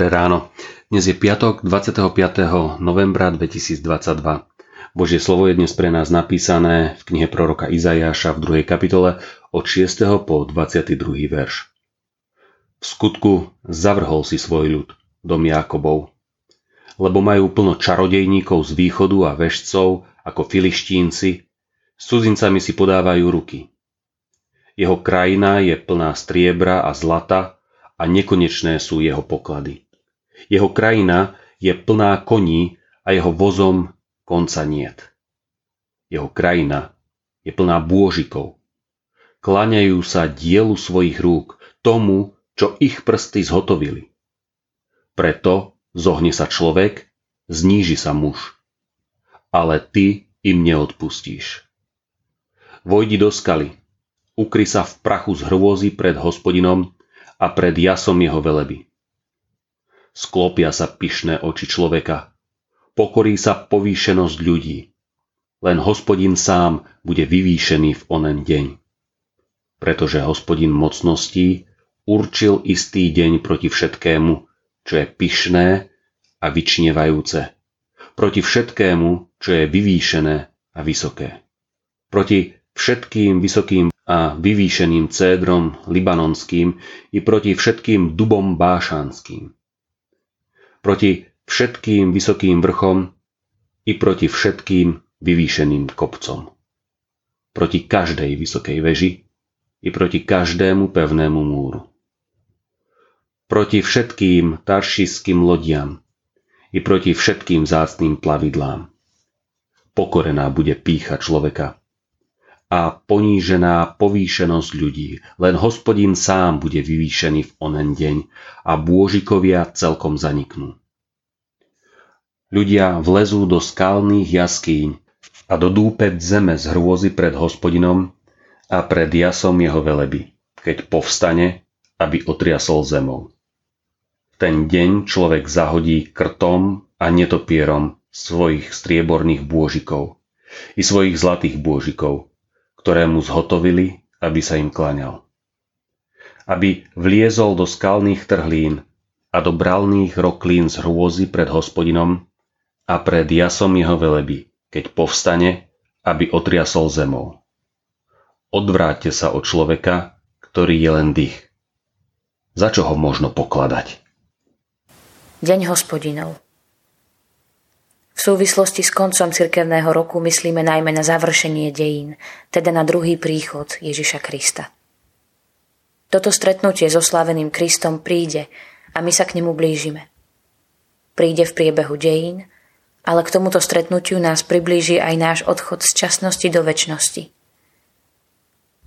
Dnes je piatok 25. novembra 2022. Božie slovo je dnes pre nás napísané v knihe proroka Izajáša v 2. kapitole od 6. po 22. verš. V skutku zavrhol si svoj ľud, dom Jákobov, lebo majú plno čarodejníkov z východu a vešcov ako filištínci, s cudzincami si podávajú ruky. Jeho krajina je plná striebra a zlata a nekonečné sú jeho poklady. Jeho krajina je plná koní a jeho vozom konca niet. Jeho krajina je plná bôžikov. Kláňajú sa dielu svojich rúk, tomu, čo ich prsty zhotovili. Preto zohne sa človek, zníži sa muž. Ale ty im neodpustíš. Vojdi do skaly, ukry sa v prachu z hrôzy pred hospodinom a pred jasom jeho veleby sklopia sa pyšné oči človeka. Pokorí sa povýšenosť ľudí. Len hospodin sám bude vyvýšený v onen deň. Pretože hospodin mocností určil istý deň proti všetkému, čo je pyšné a vyčnevajúce. Proti všetkému, čo je vyvýšené a vysoké. Proti všetkým vysokým a vyvýšeným cédrom libanonským i proti všetkým dubom bášanským proti všetkým vysokým vrchom i proti všetkým vyvýšeným kopcom. Proti každej vysokej veži i proti každému pevnému múru. Proti všetkým taršiským lodiam i proti všetkým zácným plavidlám. Pokorená bude pícha človeka a ponížená povýšenosť ľudí. Len hospodin sám bude vyvýšený v onen deň a bôžikovia celkom zaniknú. Ľudia vlezú do skalných jaskýň a do dúpet zeme z hrôzy pred hospodinom a pred jasom jeho veleby, keď povstane, aby otriasol zemou. Ten deň človek zahodí krtom a netopierom svojich strieborných bôžikov i svojich zlatých bôžikov, ktoré mu zhotovili, aby sa im klaňal. Aby vliezol do skalných trhlín a do bralných roklín z hrôzy pred hospodinom a pred jasom jeho veleby, keď povstane, aby otriasol zemou. Odvráťte sa od človeka, ktorý je len dých. Za čo ho možno pokladať? Deň hospodinov v súvislosti s koncom cirkevného roku myslíme najmä na završenie dejín, teda na druhý príchod Ježiša Krista. Toto stretnutie so slaveným Kristom príde a my sa k nemu blížime. Príde v priebehu dejín, ale k tomuto stretnutiu nás priblíži aj náš odchod z časnosti do väčšnosti.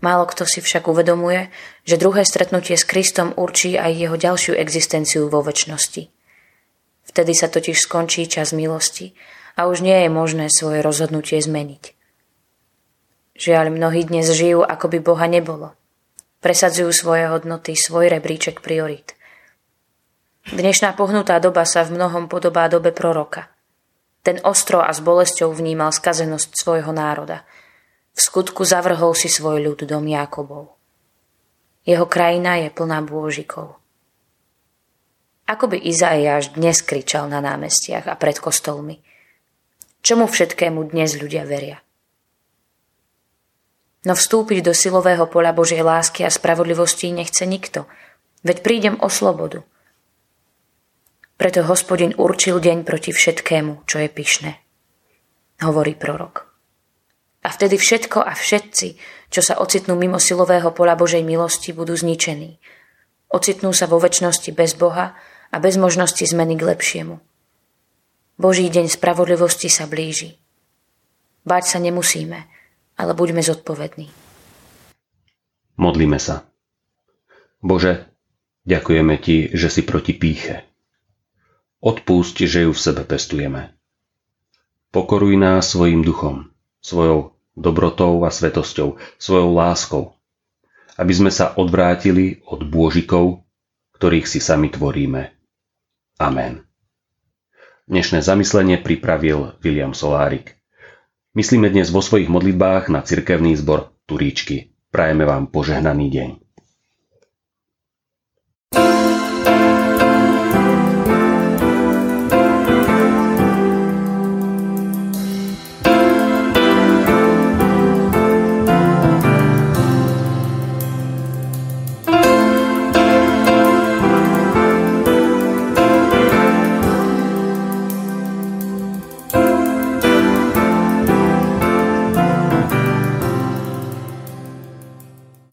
Málo kto si však uvedomuje, že druhé stretnutie s Kristom určí aj jeho ďalšiu existenciu vo väčšnosti – Vtedy sa totiž skončí čas milosti a už nie je možné svoje rozhodnutie zmeniť. Žiaľ, mnohí dnes žijú, ako by Boha nebolo. Presadzujú svoje hodnoty, svoj rebríček priorit. Dnešná pohnutá doba sa v mnohom podobá dobe proroka. Ten ostro a s bolesťou vnímal skazenosť svojho národa. V skutku zavrhol si svoj ľud dom Jakobov. Jeho krajina je plná bôžikov. Ako by Izaiáš dnes kričal na námestiach a pred kostolmi? Čomu všetkému dnes ľudia veria? No vstúpiť do silového poľa Božej lásky a spravodlivosti nechce nikto, veď prídem o slobodu. Preto hospodin určil deň proti všetkému, čo je pyšné, hovorí prorok. A vtedy všetko a všetci, čo sa ocitnú mimo silového poľa Božej milosti, budú zničení. Ocitnú sa vo väčšnosti bez Boha a bez možnosti zmeny k lepšiemu. Boží deň spravodlivosti sa blíži. Báť sa nemusíme, ale buďme zodpovední. Modlíme sa. Bože, ďakujeme Ti, že si proti píche. Odpúšť, že ju v sebe pestujeme. Pokoruj nás svojim duchom, svojou dobrotou a svetosťou, svojou láskou, aby sme sa odvrátili od bôžikov, ktorých si sami tvoríme. Amen. Dnešné zamyslenie pripravil William Solárik. Myslíme dnes vo svojich modlitbách na cirkevný zbor Turíčky. Prajeme vám požehnaný deň.